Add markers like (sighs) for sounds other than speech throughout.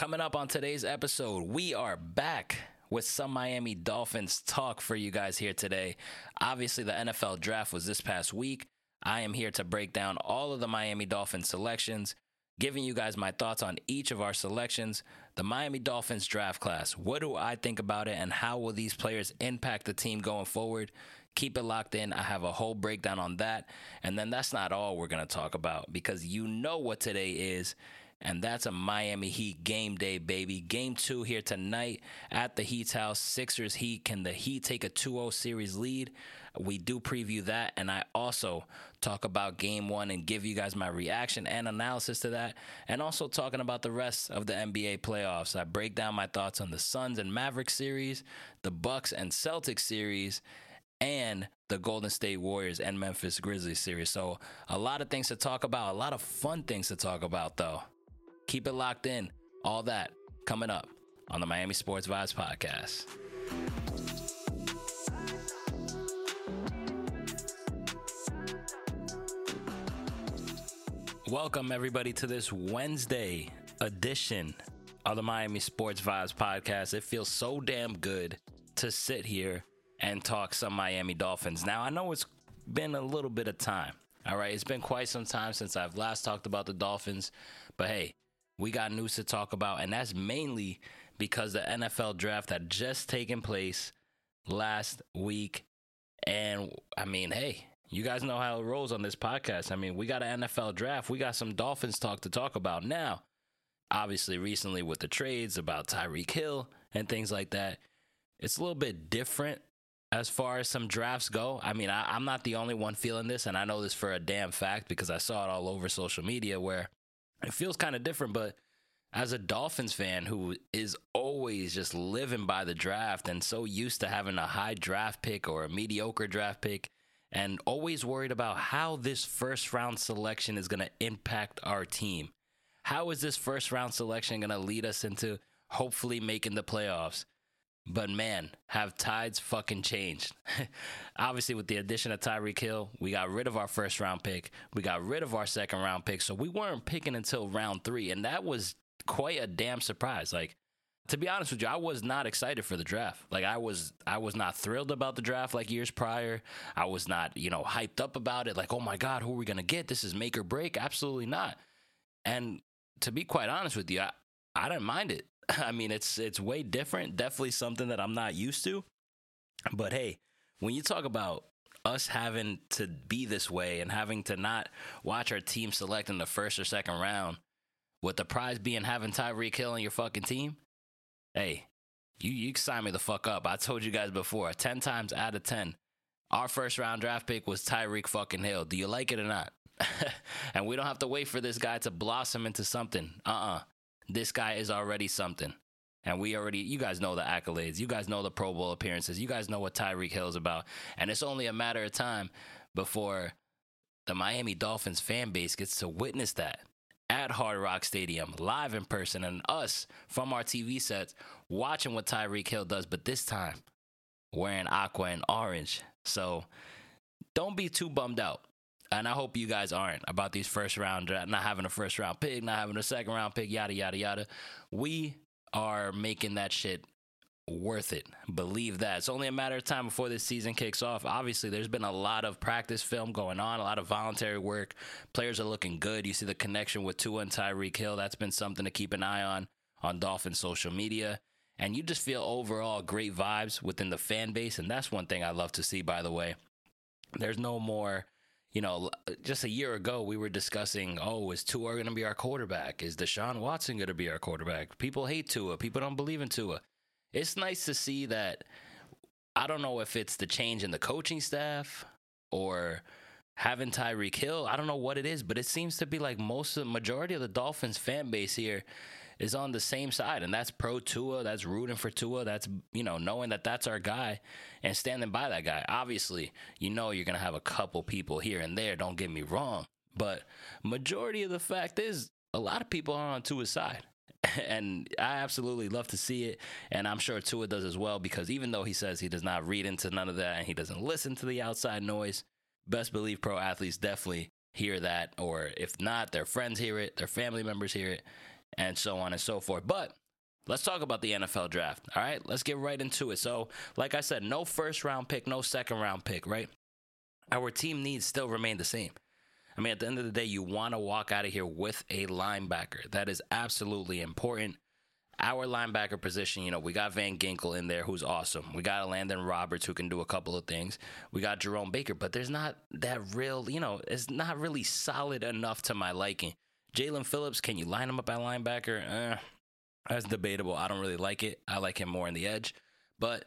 Coming up on today's episode, we are back with some Miami Dolphins talk for you guys here today. Obviously, the NFL draft was this past week. I am here to break down all of the Miami Dolphins selections, giving you guys my thoughts on each of our selections. The Miami Dolphins draft class. What do I think about it, and how will these players impact the team going forward? Keep it locked in. I have a whole breakdown on that. And then that's not all we're going to talk about because you know what today is and that's a Miami Heat game day, baby. Game two here tonight at the Heat's house. Sixers Heat. Can the Heat take a 2 0 series lead? We do preview that, and I also talk about game one and give you guys my reaction and analysis to that, and also talking about the rest of the NBA playoffs. I break down my thoughts on the Suns and Mavericks series, the Bucks and Celtics series, and the Golden State Warriors and Memphis Grizzlies series. So, a lot of things to talk about, a lot of fun things to talk about, though. Keep it locked in. All that coming up on the Miami Sports Vibes podcast. Welcome, everybody, to this Wednesday edition of the Miami Sports Vibes podcast. It feels so damn good to sit here and talk some Miami Dolphins. Now, I know it's been a little bit of time. All right, it's been quite some time since I've last talked about the Dolphins, but hey, we got news to talk about, and that's mainly because the NFL draft had just taken place last week. And I mean, hey, you guys know how it rolls on this podcast. I mean, we got an NFL draft, we got some Dolphins talk to talk about now. Obviously, recently with the trades about Tyreek Hill and things like that, it's a little bit different as far as some drafts go. I mean, I, am not the only one feeling this, and I know this for a damn fact because I saw it all over social media where it feels kind of different, but as a Dolphins fan who is always just living by the draft and so used to having a high draft pick or a mediocre draft pick and always worried about how this first round selection is going to impact our team. How is this first round selection going to lead us into hopefully making the playoffs? But man, have tides fucking changed. (laughs) Obviously, with the addition of Tyreek Hill, we got rid of our first round pick. We got rid of our second round pick. So we weren't picking until round three. And that was quite a damn surprise. Like, to be honest with you, I was not excited for the draft. Like I was I was not thrilled about the draft like years prior. I was not, you know, hyped up about it like, "Oh my god, who are we to get? This is make or break." Absolutely not. And to be quite honest with you, I, I didn't mind it. (laughs) I mean, it's it's way different. Definitely something that I'm not used to. But hey, when you talk about us having to be this way and having to not watch our team select in the first or second round, with the prize being having Tyreek Hill on your fucking team, hey, you you sign me the fuck up. I told you guys before, ten times out of ten, our first round draft pick was Tyreek fucking Hill. Do you like it or not? (laughs) and we don't have to wait for this guy to blossom into something. Uh uh-uh. uh this guy is already something. And we already, you guys know the accolades. You guys know the Pro Bowl appearances. You guys know what Tyreek Hill is about. And it's only a matter of time before the Miami Dolphins fan base gets to witness that at Hard Rock Stadium, live in person, and us from our TV sets watching what Tyreek Hill does, but this time wearing aqua and orange. So don't be too bummed out and I hope you guys aren't about these first round, not having a first round pick, not having a second round pick, yada, yada, yada. We are making that shit worth it. Believe that. It's only a matter of time before this season kicks off. Obviously, there's been a lot of practice film going on, a lot of voluntary work. Players are looking good. You see the connection with Tua and Tyreek Hill. That's been something to keep an eye on on Dolphin social media. And you just feel overall great vibes within the fan base. And that's one thing I love to see, by the way. There's no more you know, just a year ago, we were discussing, oh, is Tua going to be our quarterback? Is Deshaun Watson going to be our quarterback? People hate Tua. People don't believe in Tua. It's nice to see that. I don't know if it's the change in the coaching staff or having Tyreek Hill. I don't know what it is, but it seems to be like most of the majority of the Dolphins fan base here is on the same side, and that's pro Tua. That's rooting for Tua. That's you know knowing that that's our guy and standing by that guy. Obviously, you know you're gonna have a couple people here and there. Don't get me wrong, but majority of the fact is a lot of people are on Tua's side. (laughs) And I absolutely love to see it. And I'm sure Tua does as well because even though he says he does not read into none of that and he doesn't listen to the outside noise, best believe pro athletes definitely hear that. Or if not, their friends hear it, their family members hear it and so on and so forth. But let's talk about the NFL draft. All right, let's get right into it. So, like I said, no first round pick, no second round pick, right? Our team needs still remain the same. I mean, at the end of the day, you want to walk out of here with a linebacker. That is absolutely important. Our linebacker position, you know, we got Van Ginkel in there, who's awesome. We got Elandon Roberts, who can do a couple of things. We got Jerome Baker, but there's not that real, you know, it's not really solid enough to my liking. Jaelan Phillips, can you line him up at linebacker? Eh, that's debatable. I don't really like it. I like him more in the edge. But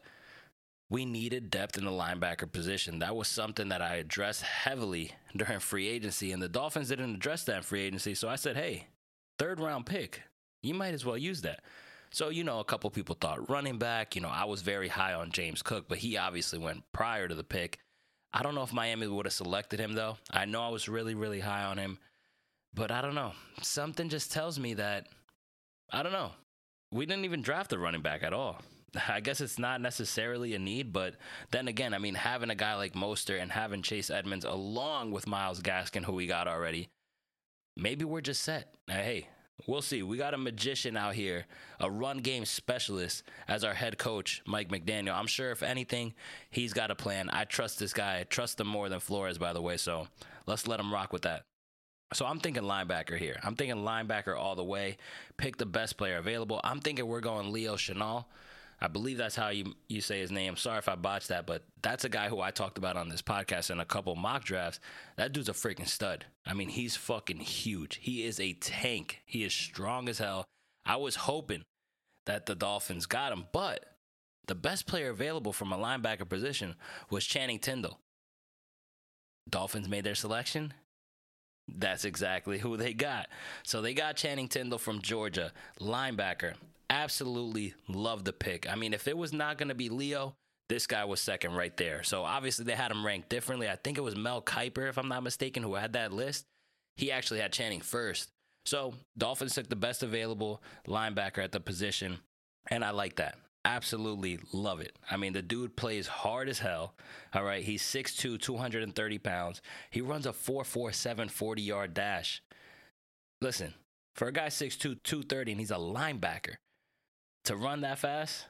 we needed depth in the linebacker position. That was something that I addressed heavily (laughs) during free agency, and the Dolphins didn't address that in free agency. So I said, hey, third round pick, you might as well use that. So, you know, a couple people thought running back. You know, I was very high on James Cook, but he obviously went prior to the pick. I don't know if Miami would have selected him, though. I know I was really, really high on him, but I don't know. Something just tells me that, I don't know. We didn't even draft a running back at all. (laughs) I guess it's not necessarily a need, but then again, I mean, having a guy like Mostert and having Chase Edmonds along with Myles Gaskin, who we got already, maybe we're just set. Hey, We'll see. We got a magician out here, a run game specialist as our head coach, Mike McDaniel. I'm sure if anything, he's got a plan. I trust this guy. I trust him more than Flores, by the way. So let's let him rock with that. So I'm thinking linebacker here. I'm thinking linebacker all the way. Pick the best player available. I'm thinking we're going Leo Chenal. I believe that's how you you say his name. Sorry if I botched that, but that's a guy who I talked about on this podcast in a couple mock drafts. That dude's a freaking stud. I mean, he's fucking huge. He is a tank. He is strong as hell. I was hoping that the Dolphins got him, but the best player available from a linebacker position was Channing Tindall. Dolphins made their selection. That's exactly who they got. So they got Channing Tindall from Georgia, linebacker absolutely love the pick. I mean, if it was not going to be Leo, this guy was second right there. So obviously they had him ranked differently. I think it was Mel Kiper, if I'm not mistaken, who had that list. He actually had Channing first. So Dolphins took the best available linebacker at the position, and I like that. Absolutely love it. I mean, the dude plays hard as hell. All right. He's 6'2, 230 pounds. He runs a 4'4'7 40 yard dash. Listen, for a guy 6'2, 230, and he's a linebacker, to run that fast,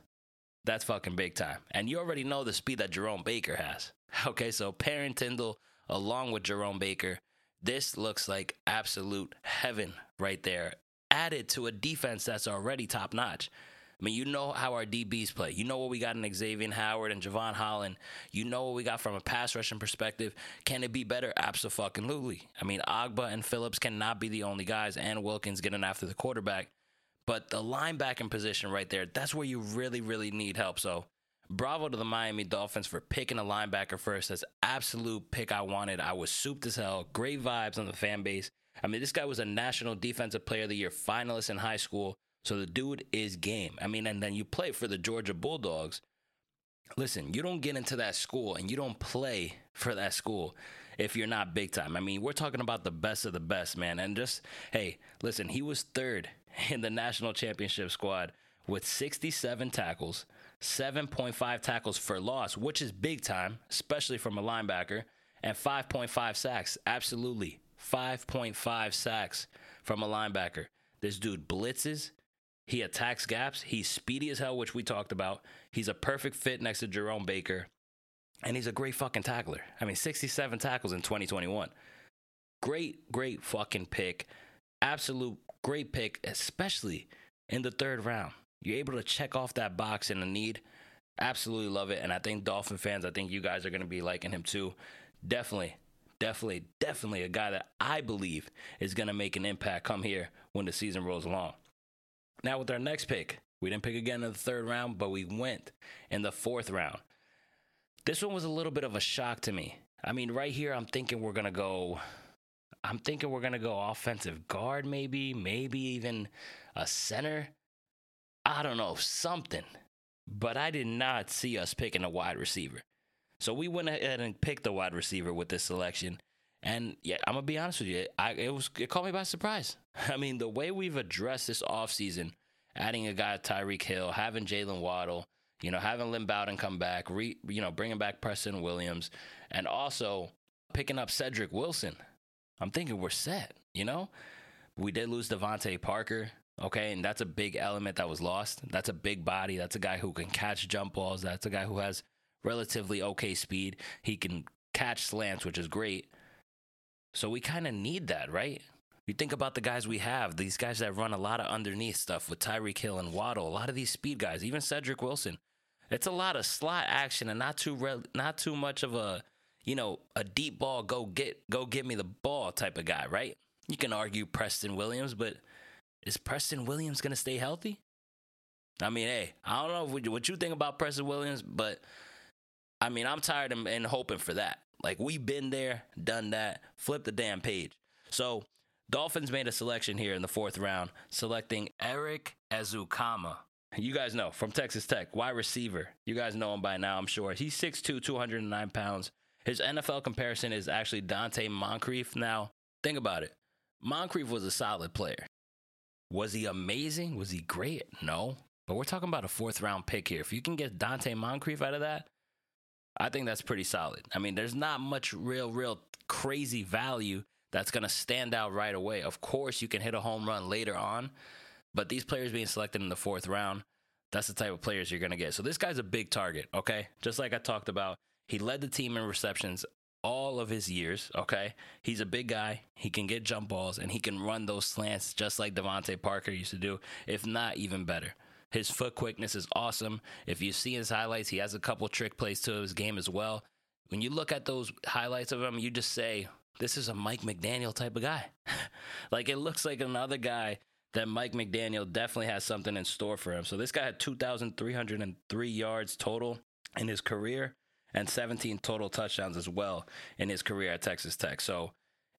that's fucking big time. And you already know the speed that Jerome Baker has. (laughs) Okay, so Perrin Tindall, along with Jerome Baker, this looks like absolute heaven right there. Added to a defense that's already top notch. I mean, you know how our DBs play. You know what we got in Xavier Howard and Jevon Holland. You know what we got from a pass rushing perspective. Can it be better? Absolutely. I mean, Ogbah and Phillips cannot be the only guys, and Wilkins getting after the quarterback. But the linebacking position right there, that's where you really, really need help. So bravo to the Miami Dolphins for picking a linebacker first. That's absolute pick I wanted. I was souped as hell. Great vibes on the fan base. I mean, this guy was a National Defensive Player of the Year finalist in high school. So the dude is game. I mean, and then you play for the Georgia Bulldogs. Listen, you don't get into that school and you don't play for that school if you're not big time. I mean, we're talking about the best of the best, man. And just, hey, listen, he was third (laughs) in the national championship squad with 67 tackles, 7.5 tackles for loss, which is big time, especially from a linebacker, and 5.5 sacks. Absolutely. 5.5 sacks from a linebacker. This dude blitzes. He attacks gaps. He's speedy as hell, which we talked about. He's a perfect fit next to Jerome Baker. And he's a great fucking tackler. I mean, 67 tackles in 2021. Great, great fucking pick. Absolute great pick, especially in the third round. You're able to check off that box in the need. Absolutely love it. And I think Dolphin fans, I think you guys are going to be liking him too. Definitely, definitely, definitely a guy that I believe is going to make an impact come here when the season rolls along. Now, with our next pick, we didn't pick again in the third round, but we went in the fourth round. This one was a little bit of a shock to me. I mean, right here, I'm thinking we're going to go I'm thinking we're going to go offensive guard, maybe, maybe even a center. I don't know, something. But I did not see us picking a wide receiver. So we went ahead and picked the wide receiver with this selection. And yeah, I'm gonna be honest with you, I, it was it caught me by surprise. (laughs) I mean, the way we've addressed this offseason, adding a guy Tyreek Hill, having Jaylen Waddle, you know, having Lynn Bowden come back, re, you know, bringing back Preston Williams, and also picking up Cedric Wilson. I'm thinking we're set, you know? We did lose DeVante Parker. Okay, and that's a big element that was lost. That's a big body. That's a guy who can catch jump balls. That's a guy who has relatively okay speed. He can catch slants, which is great. So we kind of need that, right? You think about the guys we have, these guys that run a lot of underneath stuff with Tyreek Hill and Waddle, a lot of these speed guys, even Cedric Wilson. It's a lot of slot action and not too re- not too much of a, you know, a deep ball go get go get me the ball type of guy, right? You can argue Preston Williams, but is Preston Williams going to stay healthy? I mean, hey, I don't know what you think about Preston Williams, but I mean, I'm tired and hoping for that. Like we've been there, done that, flip the damn page. So Dolphins made a selection here in the fourth round, selecting Erik Ezukanma. You guys know from Texas Tech, wide receiver. You guys know him by now, I'm sure. He's 6'2, 209 pounds. His NFL comparison is actually Donte Moncrief. Now, think about it. Moncrief was a solid player. Was he amazing? Was he great? No. But we're talking about a fourth round pick here. If you can get Donte Moncrief out of that, I think that's pretty solid. I mean, there's not much real, real crazy value that's going to stand out right away. Of course, you can hit a home run later on, but these players being selected in the fourth round, that's the type of players you're going to get. So this guy's a big target, okay? Just like I talked about, he led the team in receptions all of his years, okay? He's a big guy. He can get jump balls and he can run those slants just like DeVante Parker used to do, if not even better. His foot quickness is awesome. If you see his highlights, he has a couple trick plays to his game as well. When you look at those highlights of him, you just say, this is a Mike McDaniel type of guy. (laughs) like it looks like another guy that Mike McDaniel definitely has something in store for him. So this guy had 2,303 yards total in his career and 17 total touchdowns as well in his career at Texas Tech. So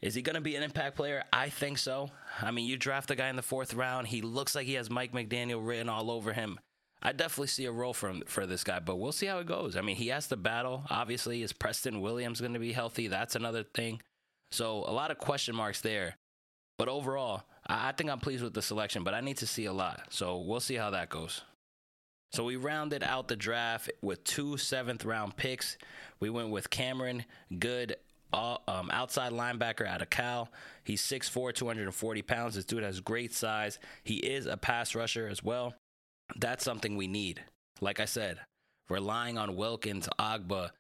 is he going to be an impact player? I think so. I mean, you draft the guy in the fourth round. He looks like he has Mike McDaniel written all over him. I definitely see a role for him, for this guy, but we'll see how it goes. I mean, he has to battle. Obviously, is Preston Williams going to be healthy? That's another thing. So a lot of question marks there. But overall, I think I'm pleased with the selection, but I need to see a lot. So we'll see how that goes. So we rounded out the draft with two seventh round picks. We went with Cameron Um, outside linebacker out of Cal. He's 6'4, 240 pounds. This dude has great size. He is a pass rusher as well. That's something we need. Like I said, relying on Wilkins, Ogbah,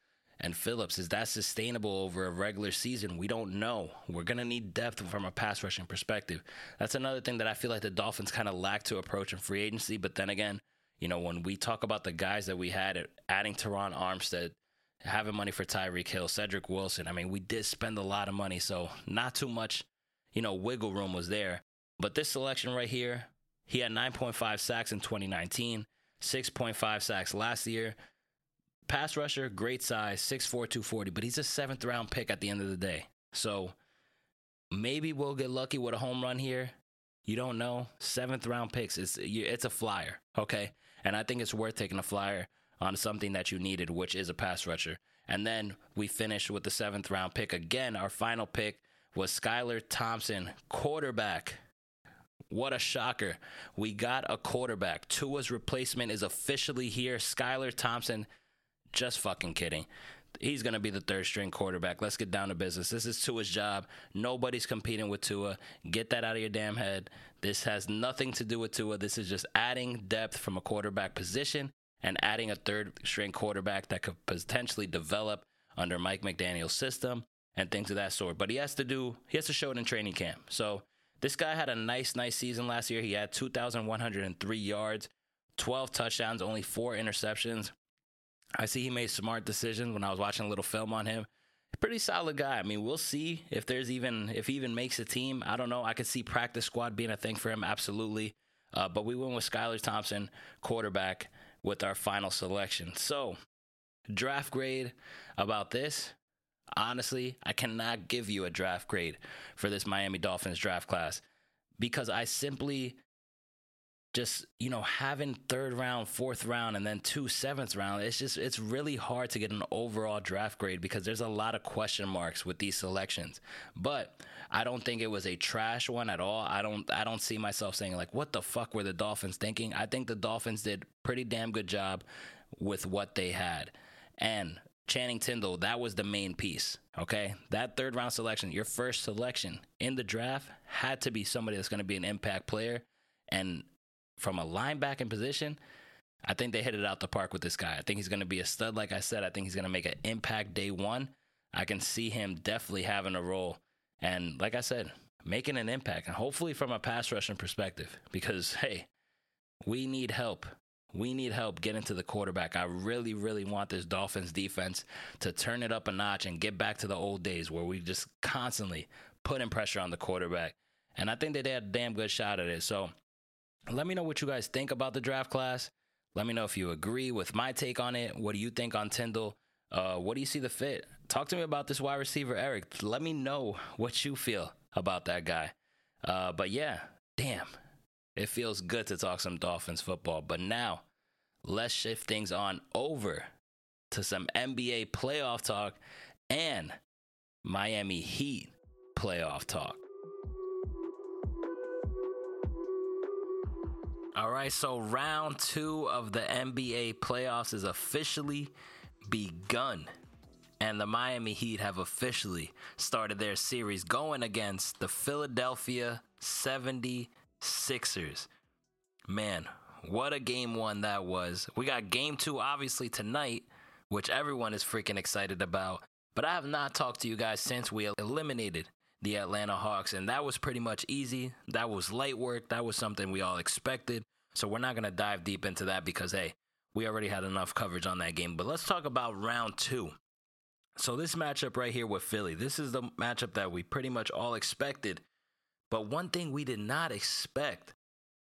and Phillips, is that sustainable over a regular season? We don't know. We're going to need depth from a pass rushing perspective. That's another thing that I feel like the Dolphins kind of lack to approach in free agency. But then again, you know, when we talk about the guys that we had, adding Terron Armstead, having money for Tyreek Hill, Cedric Wilson. I mean, we did spend a lot of money, so not too much, you know, wiggle room was there. But this selection right here, he had 9.5 sacks in 2019, 6.5 sacks last year. Pass rusher, great size, 6'4, 240, but he's a seventh round pick at the end of the day. So maybe we'll get lucky with a home run here. You don't know. Seventh round picks, it's, it's a flyer, okay? And I think it's worth taking a flyer on something that you needed, which is a pass rusher. And then we finished with the seventh round pick. Again, our final pick was Skylar Thompson, quarterback. What a shocker. We got a quarterback. Tua's replacement is officially here. Skylar Thompson, just fucking kidding. He's going to be the third string quarterback. Let's get down to business. This is Tua's job. Nobody's competing with Tua. Get that out of your damn head. This has nothing to do with Tua. This is just adding depth from a quarterback position and adding a third string quarterback that could potentially develop under Mike McDaniel's system and things of that sort. But he has to do, he has to show it in training camp. So this guy had a nice, nice season last year. He had 2,103 yards, 12 touchdowns, only four interceptions. I see he made smart decisions when I was watching a little film on him. Pretty solid guy. I mean, we'll see if there's even if he even makes a team. I don't know. I could see practice squad being a thing for him, absolutely. Uh, but we went with Skylar Thompson, quarterback with our final selection. So, draft grade about this. Honestly, I cannot give you a draft grade for this Miami Dolphins draft class because I simply just you know having third round fourth round and then two seventh round it's just it's really hard to get an overall draft grade because there's a lot of question marks with these selections but i don't think it was a trash one at all i don't i don't see myself saying like what the fuck were the dolphins thinking i think the dolphins did pretty damn good job with what they had and Channing Tindall, that was the main piece. Okay. That third round selection, your first selection in the draft had to be somebody that's going to be an impact player And from a linebacking position, I think they hit it out the park with this guy. I think he's going to be a stud. Like I said, I think he's going to make an impact day one. I can see him definitely having a role. And like I said, making an impact. And hopefully from a pass rushing perspective, because, hey, we need help. We need help getting to the quarterback. I really, really want this Dolphins defense to turn it up a notch and get back to the old days where we just constantly putting pressure on the quarterback. And I think that they had a damn good shot at it. So let me know what you guys think about the draft class. Let me know if you agree with my take on it. What do you think on Tindall? Uh, what do you see the fit? Talk to me about this wide receiver, Eric. Let me know what you feel about that guy. Uh, but yeah, damn, it feels good to talk some Dolphins football. But now, let's shift things on over to some NBA playoff talk and Miami Heat playoff talk. All right, so round two of the NBA playoffs is officially begun. And the Miami Heat have officially started their series going against the Philadelphia 76ers. Man, what a game one that was. We got game two, obviously, tonight, which everyone is freaking excited about. But I have not talked to you guys since we eliminated the Atlanta Hawks, and that was pretty much easy. That was light work. That was something we all expected. So we're not going to dive deep into that because, hey, we already had enough coverage on that game. But let's talk about round two. So, this matchup right here with Philly, this is the matchup that we pretty much all expected. But one thing we did not expect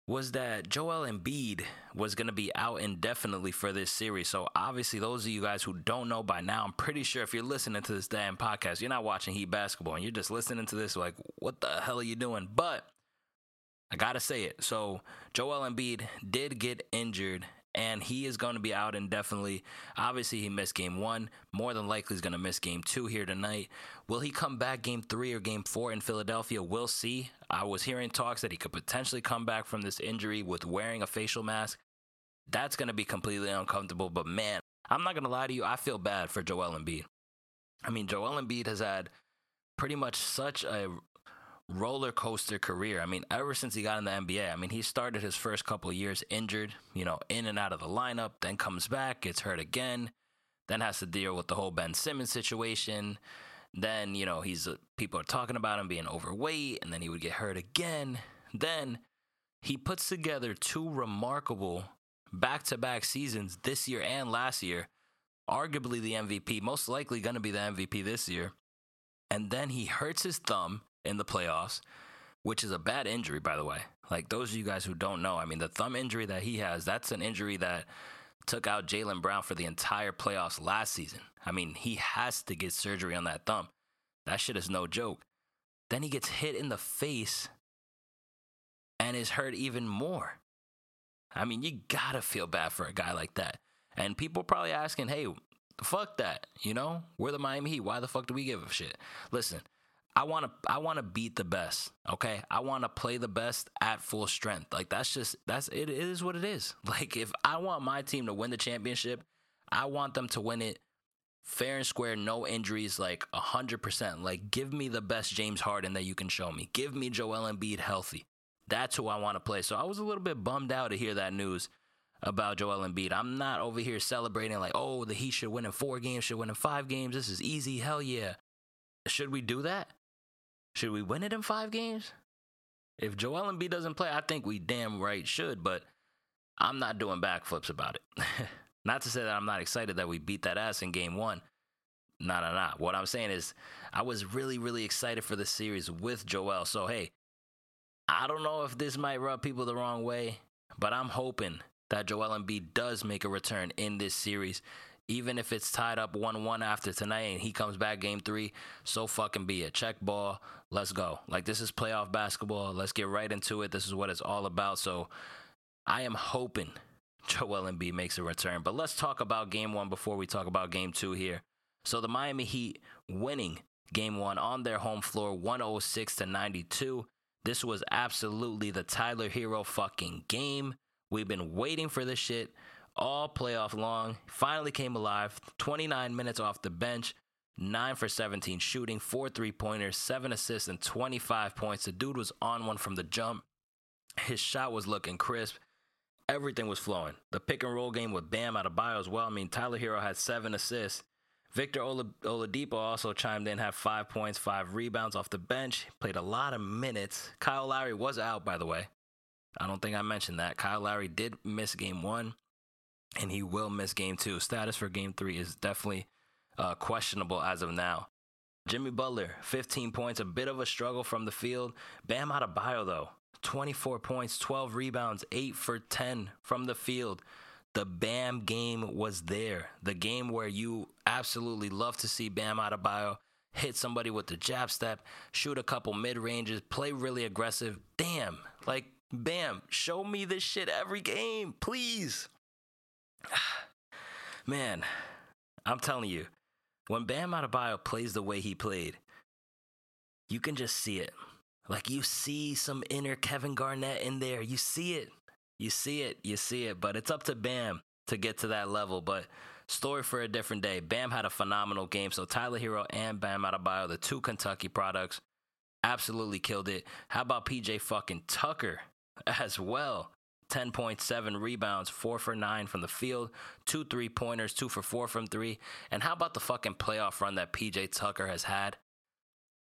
was that Joel Embiid was going to be out indefinitely for this series. So, obviously, those of you guys who don't know by now, I'm pretty sure if you're listening to this damn podcast, you're not watching Heat basketball and you're just listening to this like, what the hell are you doing? But I got to say it. So, Joel Embiid did get injured and he is going to be out indefinitely. Obviously, he missed game one. More than likely, he's going to miss game two here tonight. Will he come back game three or game four in Philadelphia? We'll see. I was hearing talks that he could potentially come back from this injury with wearing a facial mask. That's going to be completely uncomfortable. But man, I'm not going to lie to you. I feel bad for Joel Embiid. I mean, Joel Embiid has had pretty much such a roller coaster career. I mean, ever since he got in the NBA, I mean, he started his first couple years injured, you know, in and out of the lineup, then comes back, gets hurt again, then has to deal with the whole Ben Simmons situation. Then, you know, he's uh, people are talking about him being overweight and then he would get hurt again. Then he puts together two remarkable back-to-back seasons this year and last year. Arguably the MVP, most likely going to be the MVP this year. And then he hurts his thumb in the playoffs, which is a bad injury, by the way. Like those of you guys who don't know, I mean, the thumb injury that he has, that's an injury that took out Jaylen Brown for the entire playoffs last season. I mean, he has to get surgery on that thumb. That shit is no joke. Then he gets hit in the face and is hurt even more. I mean, you gotta feel bad for a guy like that. And people probably asking, hey, fuck that. You know, we're the Miami Heat. Why the fuck do we give a shit? Listen, I want to I want to beat the best, okay? I want to play the best at full strength. Like that's just that's it, it is what it is. (laughs) Like if I want my team to win the championship, I want them to win it fair and square, no injuries, like 100%. Like give me the best James Harden that you can show me. Give me Joel Embiid healthy. That's who I want to play. So I was a little bit bummed out to hear that news about Joel Embiid. I'm not over here celebrating like, "Oh, the Heat should win in 4 games, should win in 5 games. This is easy. Hell yeah." Should we do that? Should we win it in five games? If Joel Embiid doesn't play, I think we damn right should, but I'm not doing backflips about it. (laughs) not to say that I'm not excited that we beat that ass in game one. No, no, no. What I'm saying is, I was really, really excited for the series with Joel. So, hey, I don't know if this might rub people the wrong way, but I'm hoping that Joel Embiid does make a return in this series even if it's tied up 1 1 after tonight and he comes back game three, so fucking be it. Check ball. Let's go. Like, this is playoff basketball. Let's get right into it. This is what it's all about. So, I am hoping Joel Embiid makes a return. But let's talk about game one before we talk about game two here. So, the Miami Heat winning game one on their home floor 106 to 92. This was absolutely the Tyler Herro fucking game. We've been waiting for this shit all playoff long. Finally came alive. 29 minutes off the bench, 9 for 17 shooting, 4 three pointers, 7 assists, and 25 points. The dude was on one from the jump. His shot was looking crisp. Everything was flowing. The pick and roll game with Bam Adebayo as well. I mean, Tyler Herro had seven assists. Victor Oladipo also chimed in, had five points, five rebounds off the bench. Played a lot of minutes. Kyle Lowry was out, by the way. I don't think I mentioned that. Kyle Lowry did miss game one, and he will miss game two. Status for game three is definitely uh, questionable as of now. Jimmy Butler, 15 points, a bit of a struggle from the field. Bam Adebayo, though, 24 points, 12 rebounds, 8 for 10 from the field. The Bam game was there. The game where you absolutely love to see Bam Adebayo hit somebody with the jab step, shoot a couple mid ranges, play really aggressive. Damn, like Bam, show me this shit every game, please. (sighs) Man, I'm telling you, when Bam Adebayo plays the way he played, you can just see it. Like you see some inner Kevin Garnett in there. You see it. You see it. You see it. But it's up to Bam to get to that level. But story for a different day. Bam had a phenomenal game. So Tyler Herro and Bam Adebayo, the two Kentucky products, absolutely killed it. How about PJ fucking Tucker (laughs) as well? 10.7 rebounds, 4 for 9 from the field, 2 three pointers, 2 for 4 from 3. And how about the fucking playoff run that PJ Tucker has had?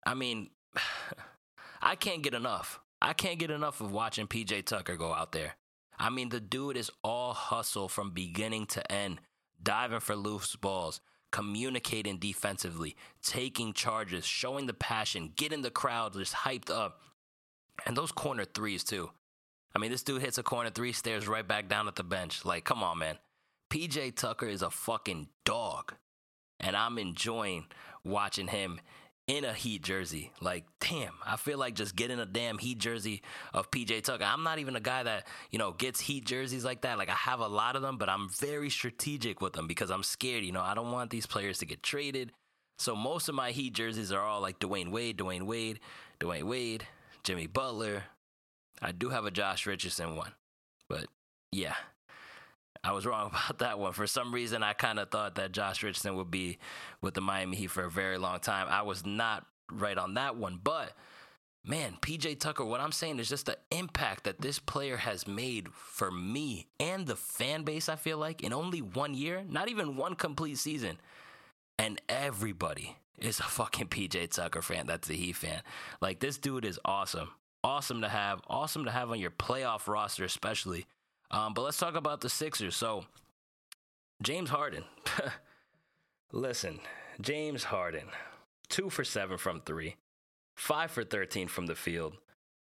I mean, (sighs) I can't get enough. I can't get enough of watching PJ Tucker go out there. I mean, the dude is all hustle from beginning to end, diving for loose balls, communicating defensively, taking charges, showing the passion, getting the crowd just hyped up. And those corner threes, too. I mean, this dude hits a corner three, stares right back down at the bench. Like, come on, man. PJ Tucker is a fucking dog. And I'm enjoying watching him in a Heat jersey. Like, damn, I feel like just getting a damn Heat jersey of PJ Tucker. I'm not even a guy that, you know, gets Heat jerseys like that. Like, I have a lot of them, but I'm very strategic with them because I'm scared. You know, I don't want these players to get traded. So most of my Heat jerseys are all like Dwyane Wade, Dwyane Wade, Dwyane Wade, Jimmy Butler, I do have a Josh Richardson one, but yeah, I was wrong (laughs) about that one. For some reason, I kind of thought that Josh Richardson would be with the Miami Heat for a very long time. I was not right on that one, but man, PJ Tucker, what I'm saying is just the impact that this player has made for me and the fan base, I feel like, in only one year, not even one complete season. And everybody is a fucking PJ Tucker fan. That's a Heat fan. Like, this dude is awesome awesome to have. Awesome to have on your playoff roster, especially. Um, but let's talk about the Sixers. So, James Harden. (laughs) Listen, James Harden, two for seven from three, five for 13 from the field,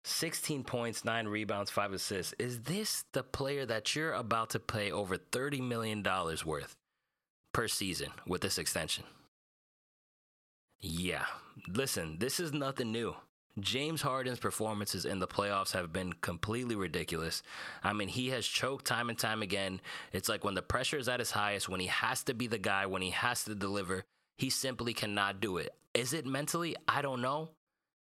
16 points, nine rebounds, five assists. Is this the player that you're about to pay over $30 million worth per season with this extension? Yeah. Listen, this is nothing new. James Harden's performances in the playoffs have been completely ridiculous. I mean, he has choked time and time again. It's like when the pressure is at its highest, when he has to be the guy, when he has to deliver, he simply cannot do it. Is it mentally? I don't know.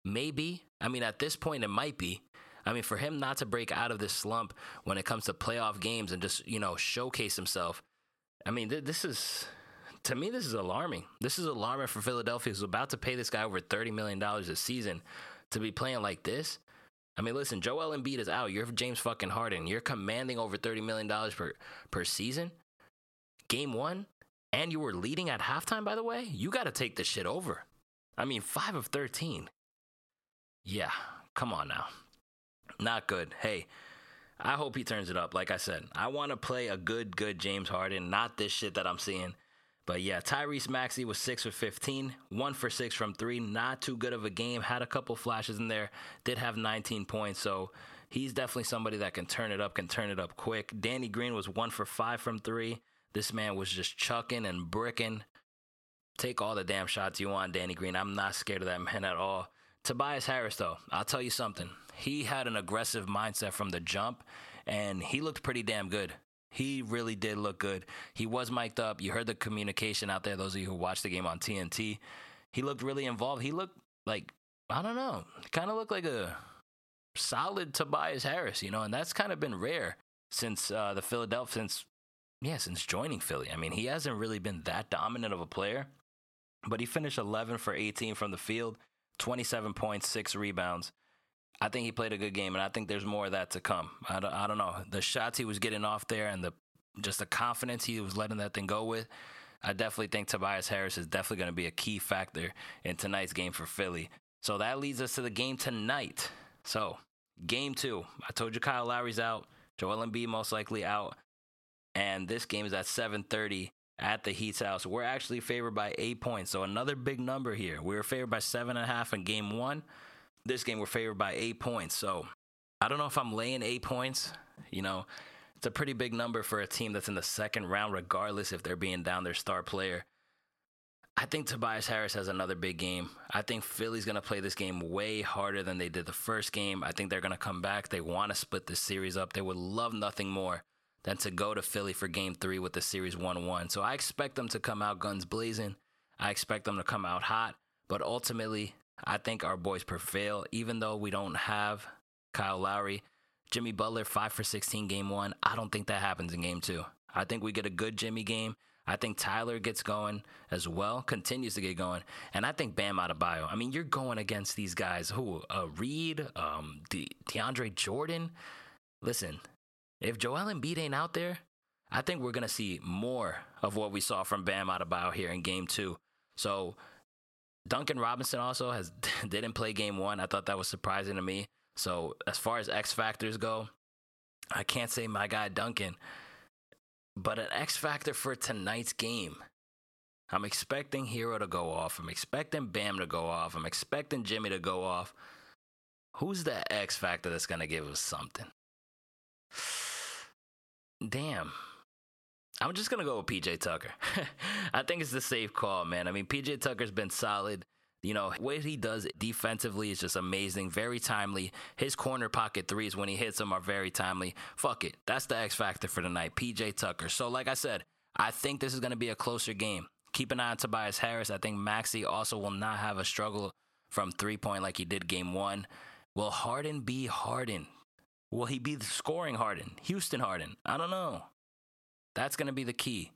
Maybe. I mean, at this point, it might be. I mean, for him not to break out of this slump when it comes to playoff games and just, you know, showcase himself, I mean, th- this is, to me, this is alarming. This is alarming for Philadelphia, who's about to pay this guy over $30 million a season to be playing like this. I mean, listen, Joel Embiid is out. You're James fucking Harden. You're commanding over $30 million per, per season. Game one, and you were leading at halftime, by the way. You got to take this shit over. I mean, 5 of 13. Yeah, come on now. Not good. Hey, I hope he turns it up. Like I said, I want to play a good, good James Harden, not this shit that I'm seeing. But yeah, Tyrese Maxey was six for 15, one for six from three. Not too good of a game. Had a couple flashes in there. Did have 19 points. So he's definitely somebody that can turn it up, can turn it up quick. Danny Green was one for five from three. This man was just chucking and bricking. Take all the damn shots you want, Danny Green. I'm not scared of that man at all. Tobias Harris, though, I'll tell you something. He had an aggressive mindset from the jump, and he looked pretty damn good. He really did look good. He was mic'd up. You heard the communication out there, those of you who watched the game on TNT. He looked really involved. He looked like, I don't know, kind of looked like a solid Tobias Harris, you know, and that's kind of been rare since uh, the Philadelphia, since, yeah, since joining Philly. I mean, he hasn't really been that dominant of a player, but he finished 11 for 18 from the field, 27 points, six rebounds. I think he played a good game, and I think there's more of that to come. I don't, I don't know. The shots he was getting off there and the just the confidence he was letting that thing go with, I definitely think Tobias Harris is definitely going to be a key factor in tonight's game for Philly. So that leads us to the game tonight. So, game two. I told you Kyle Lowry's out, Joel Embiid most likely out, and this game is at 7:30 at the Heat's house. We're actually favored by eight points, so another big number here. We were favored by seven and a half in game one. This game we're favored by eight points. So I don't know if I'm laying eight points. You know, it's a pretty big number for a team that's in the second round, regardless if they're being down their star player. I think Tobias Harris has another big game. I think Philly's going to play this game way harder than they did the first game. I think they're going to come back. They want to split this series up. They would love nothing more than to go to Philly for game three with the series 1 1. So I expect them to come out guns blazing. I expect them to come out hot. But ultimately, I think our boys prevail, even though we don't have Kyle Lowry. Jimmy Butler, 5 for 16 game one. I don't think that happens in game two. I think we get a good Jimmy game. I think Tyler gets going as well, continues to get going, and I think Bam Adebayo. I mean, you're going against these guys who uh, Reed, um, De- DeAndre Jordan. Listen, if Joel Embiid ain't out there, I think we're gonna see more of what we saw from Bam Adebayo here in Game Two. So Duncan Robinson also has (laughs) didn't play Game One. I thought that was surprising to me. So as far as X factors go, I can't say my guy Duncan but an X factor for tonight's game. I'm expecting Herro to go off. I'm expecting Bam to go off. I'm expecting Jimmy to go off. Who's the X factor that's to give us something? (sighs) Damn. I'm just to go with PJ Tucker. (laughs) I think it's the safe call, man. I mean, PJ Tucker's been solid. You know, what he does defensively is just amazing, very timely. His corner pocket threes when he hits them are very timely. Fuck it. That's the X factor for tonight. PJ Tucker. So, like I said, I think this is going to be a closer game. Keep an eye on Tobias Harris. I think Maxey also will not have a struggle from three point like he did game one. Will Harden be Harden? Will he be the scoring Harden? Houston Harden? I don't know. That's going to be the key.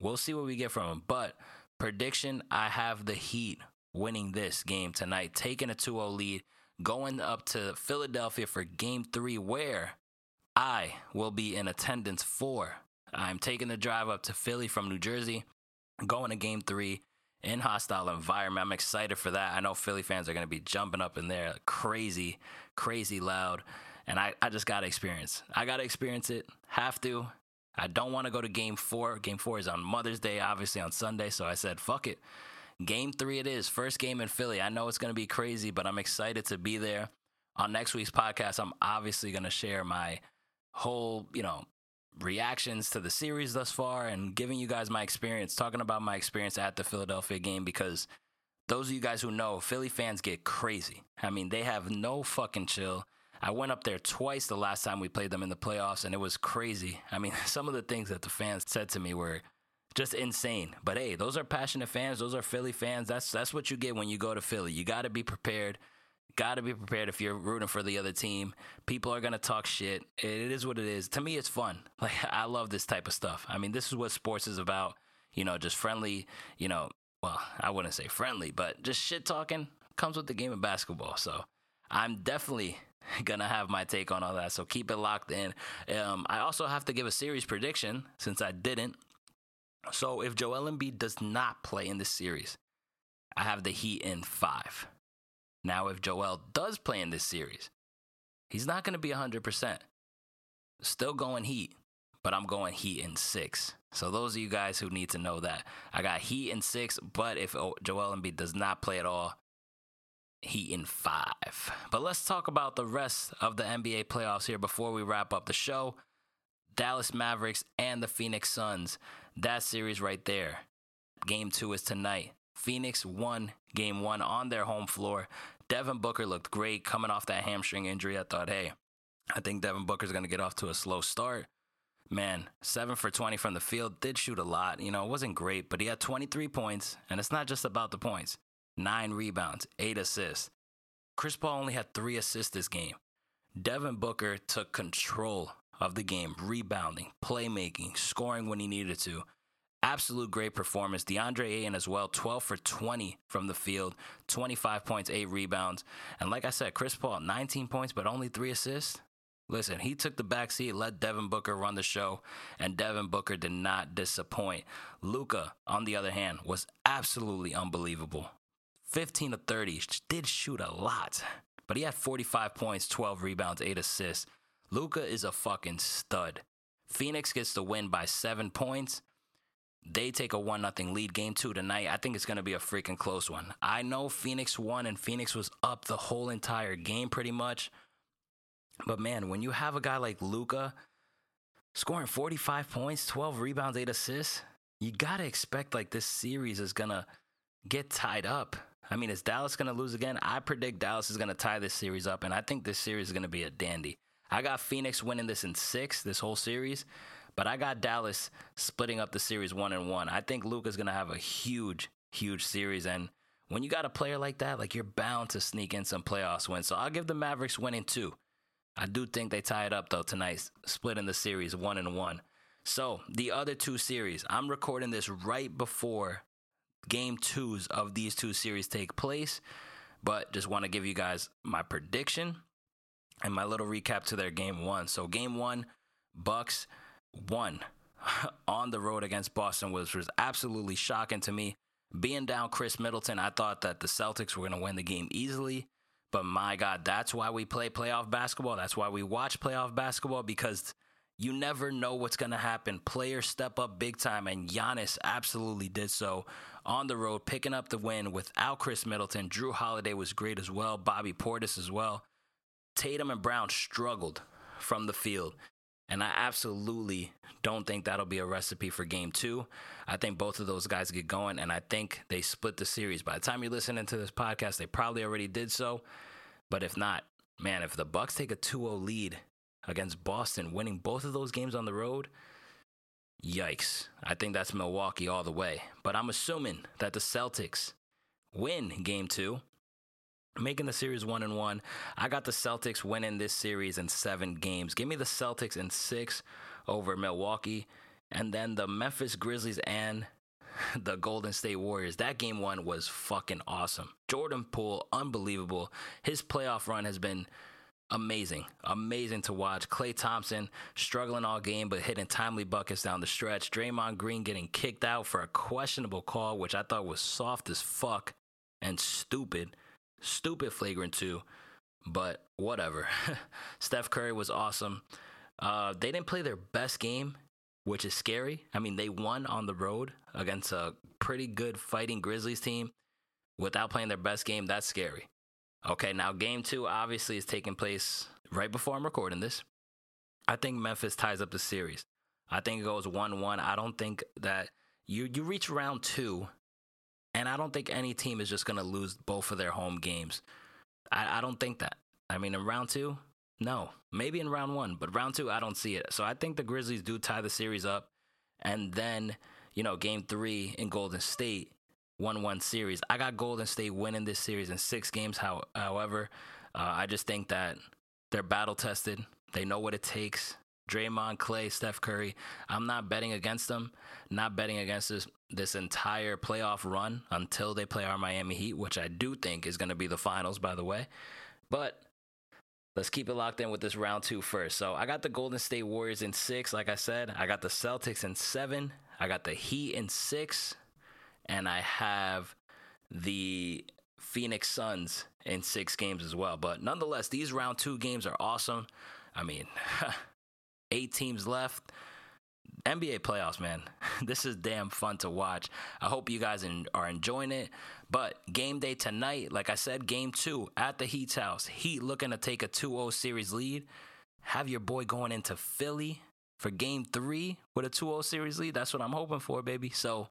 We'll see what we get from him. But prediction I have the Heat winning this game tonight, taking a 2 0 lead, going up to Philadelphia for game three, where I will be in attendance for. I'm taking the drive up to Philly from New Jersey, going to game three in hostile environment. I'm excited for that. I know Philly fans are going to be jumping up in there crazy, crazy loud. And I, I just got to experience. I got to experience it. Have to. I don't want to go to game four. Game four is on Mother's Day, obviously on Sunday. So I said, fuck it. Game three, it is. First game in Philly. I know it's going to be crazy, but I'm excited to be there. On next week's podcast, I'm obviously going to share my whole, you know, reactions to the series thus far and giving you guys my experience, talking about my experience at the Philadelphia game because those of you guys who know, Philly fans get crazy. I mean, they have no fucking chill. I went up there twice the last time we played them in the playoffs, and it was crazy. I mean, (laughs) some of the things that the fans said to me were just insane. But hey, those are passionate fans. Those are Philly fans. That's that's what you get when you go to Philly. You got to be prepared. Got to be prepared if you're rooting for the other team. People are gonna talk shit. It is what it is. To me, it's fun. (laughs) Like I love this type of stuff. I mean, this is what sports is about. You know, just friendly. You know, well, I wouldn't say friendly, but just shit talking comes with the game of basketball. So I'm definitely (laughs) gonna have my take on all that. So keep it locked in. Um, I also have to give a series prediction since I didn't. So if Joel Embiid does not play in this series, I have the Heat in five. Now, if Joel does play in this series, he's not to be 100%. Still going Heat, but I'm going Heat in six. So those of you guys who need to know that, I got Heat in six, but if Joel Embiid does not play at all, Heat in five. But let's talk about the rest of the NBA playoffs here before we wrap up the show. Dallas Mavericks and the Phoenix Suns. That series right there. Game two is tonight. Phoenix won game one on their home floor. Devin Booker looked great coming off that hamstring injury. I thought, hey, I think Devin Booker's going to get off to a slow start. Man, 7 for 20 from the field, did shoot a lot. You know, it wasn't great, but he had 23 points, and it's not just about the points. Nine rebounds, eight assists. Chris Paul only had three assists this game. Devin Booker took control of the game, rebounding, playmaking, scoring when he needed to. Absolute great performance. DeAndre Ayton as well, 12 for 20 from the field, 25 points, 8 rebounds. And like I said, Chris Paul, 19 points, but only 3 assists. Listen, he took the back seat, let Devin Booker run the show, and Devin Booker did not disappoint. Luka, on the other hand, was absolutely unbelievable. 15 to 30, did shoot a lot, but he had 45 points, 12 rebounds, 8 assists. Luka is a fucking stud. Phoenix gets the win by 7 points. They take a 1 0 lead game two tonight. I think it's going to be a freaking close one. I know Phoenix won and Phoenix was up the whole entire game pretty much. But man, when you have a guy like Luka scoring 45 points, 12 rebounds, 8 assists, you got to expect like this series is going to get tied up. I mean, is Dallas going to lose again? I predict Dallas is going to tie this series up, and I think this series is going to be a dandy. I got Phoenix winning this in six, this whole series, but I got Dallas splitting up the series one and one. I think Luka's going to have a huge, huge series, and when you got a player like that, like you're bound to sneak in some playoffs wins. So I'll give the Mavericks winning two. I do think they tie it up though tonight, splitting the series one and one. So the other two series, I'm recording this right before game twos of these two series take place, but just want to give you guys my prediction and my little recap to their game one. So game one, Bucks won (laughs) on the road against Boston, which was absolutely shocking to me. Being down Khris Middleton, I thought that the Celtics were going to win the game easily. But my God, that's why we play playoff basketball. That's why we watch playoff basketball because you never know what's going to happen. Players step up big time, and Giannis absolutely did so on the road, picking up the win without Khris Middleton. Jrue Holiday was great as well, Bobby Portis as well. Tatum and Brown struggled from the field. And I absolutely don't think that'll be a recipe for game two. I think both of those guys get going, and I think they split the series. By the time you're listening to this podcast, they probably already did so. But if not, man, if the Bucks take a 2-0 lead against Boston, winning both of those games on the road, yikes. I think that's Milwaukee all the way. But I'm assuming that the Celtics win game two making the series one and one. I got the Celtics winning this series in seven games. Give me the Celtics in six over Milwaukee, and then the Memphis Grizzlies and the Golden State Warriors. That game one was fucking awesome. Jordan Poole, unbelievable. His playoff run has been amazing. Amazing to watch. Klay Thompson struggling all game but hitting timely buckets down the stretch. Draymond Green getting kicked out for a questionable call, which I thought was soft as fuck and stupid. Stupid flagrant two, but whatever. (laughs) Steph Curry was awesome. Uh, they didn't play their best game, which is scary. I mean, they won on the road against a pretty good fighting Grizzlies team without playing their best game. That's scary. Okay, now game two obviously is taking place right before I'm recording this. I think Memphis ties up the series. I think it goes 1 1. I don't think that you, you reach round two and I don't think any team is just going to lose both of their home games. I, I, don't think that. I mean, in round two, no. Maybe in round one, but round two, I don't see it. So I think the Grizzlies do tie the series up. And then, you know, game three in Golden State, 1 1 series. I got Golden State winning this series in six games. How, however, uh, I just think that they're battle tested. They know what it takes. Draymond, Klay, Steph Curry. I'm not betting against them. Not betting against this this entire playoff run until they play our Miami Heat, which I do think is going to be the finals, by the way. But let's keep it locked in with this round two first. So I got the Golden State Warriors in six, like I said. I got the Celtics in seven. I got the Heat in six. And I have the Phoenix Suns in six games as well. But nonetheless, these round two games are awesome. I mean, (laughs) eight teams left. NBA playoffs, man. (laughs) This is damn fun to watch. I hope you guys are enjoying it. But game day tonight, like I said, game two at the Heat's house. Heat looking to take a 2 0 series lead. Have your boy going into Philly for game three with a 2 0 series lead. That's what I'm hoping for, baby. So,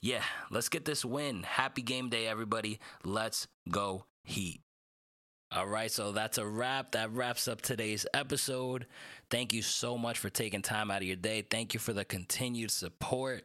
yeah, let's get this win. Happy game day, everybody. Let's go, Heat. All right, so that's a wrap. That wraps up today's episode. Thank you so much for taking time out of your day. Thank you for the continued support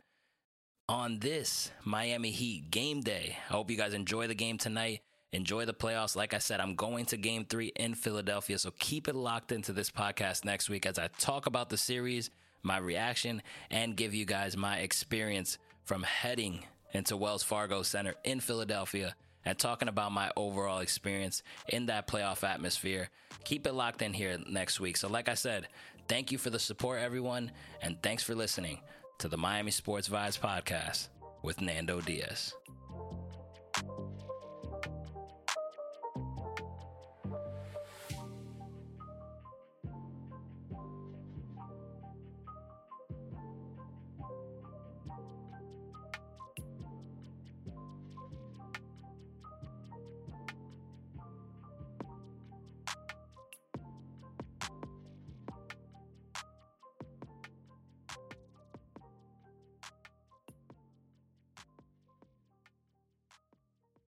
on this Miami Heat game day. I hope you guys enjoy the game tonight. Enjoy the playoffs. Like I said, I'm going to game three in Philadelphia, so keep it locked into this podcast next week as I talk about the series, my reaction, and give you guys my experience from heading into Wells Fargo Center in Philadelphia and talking about my overall experience in that playoff atmosphere. Keep it locked in here next week. So, like I said, thank you for the support, everyone, and thanks for listening to the Miami Sports Vibes podcast with Nando Diaz.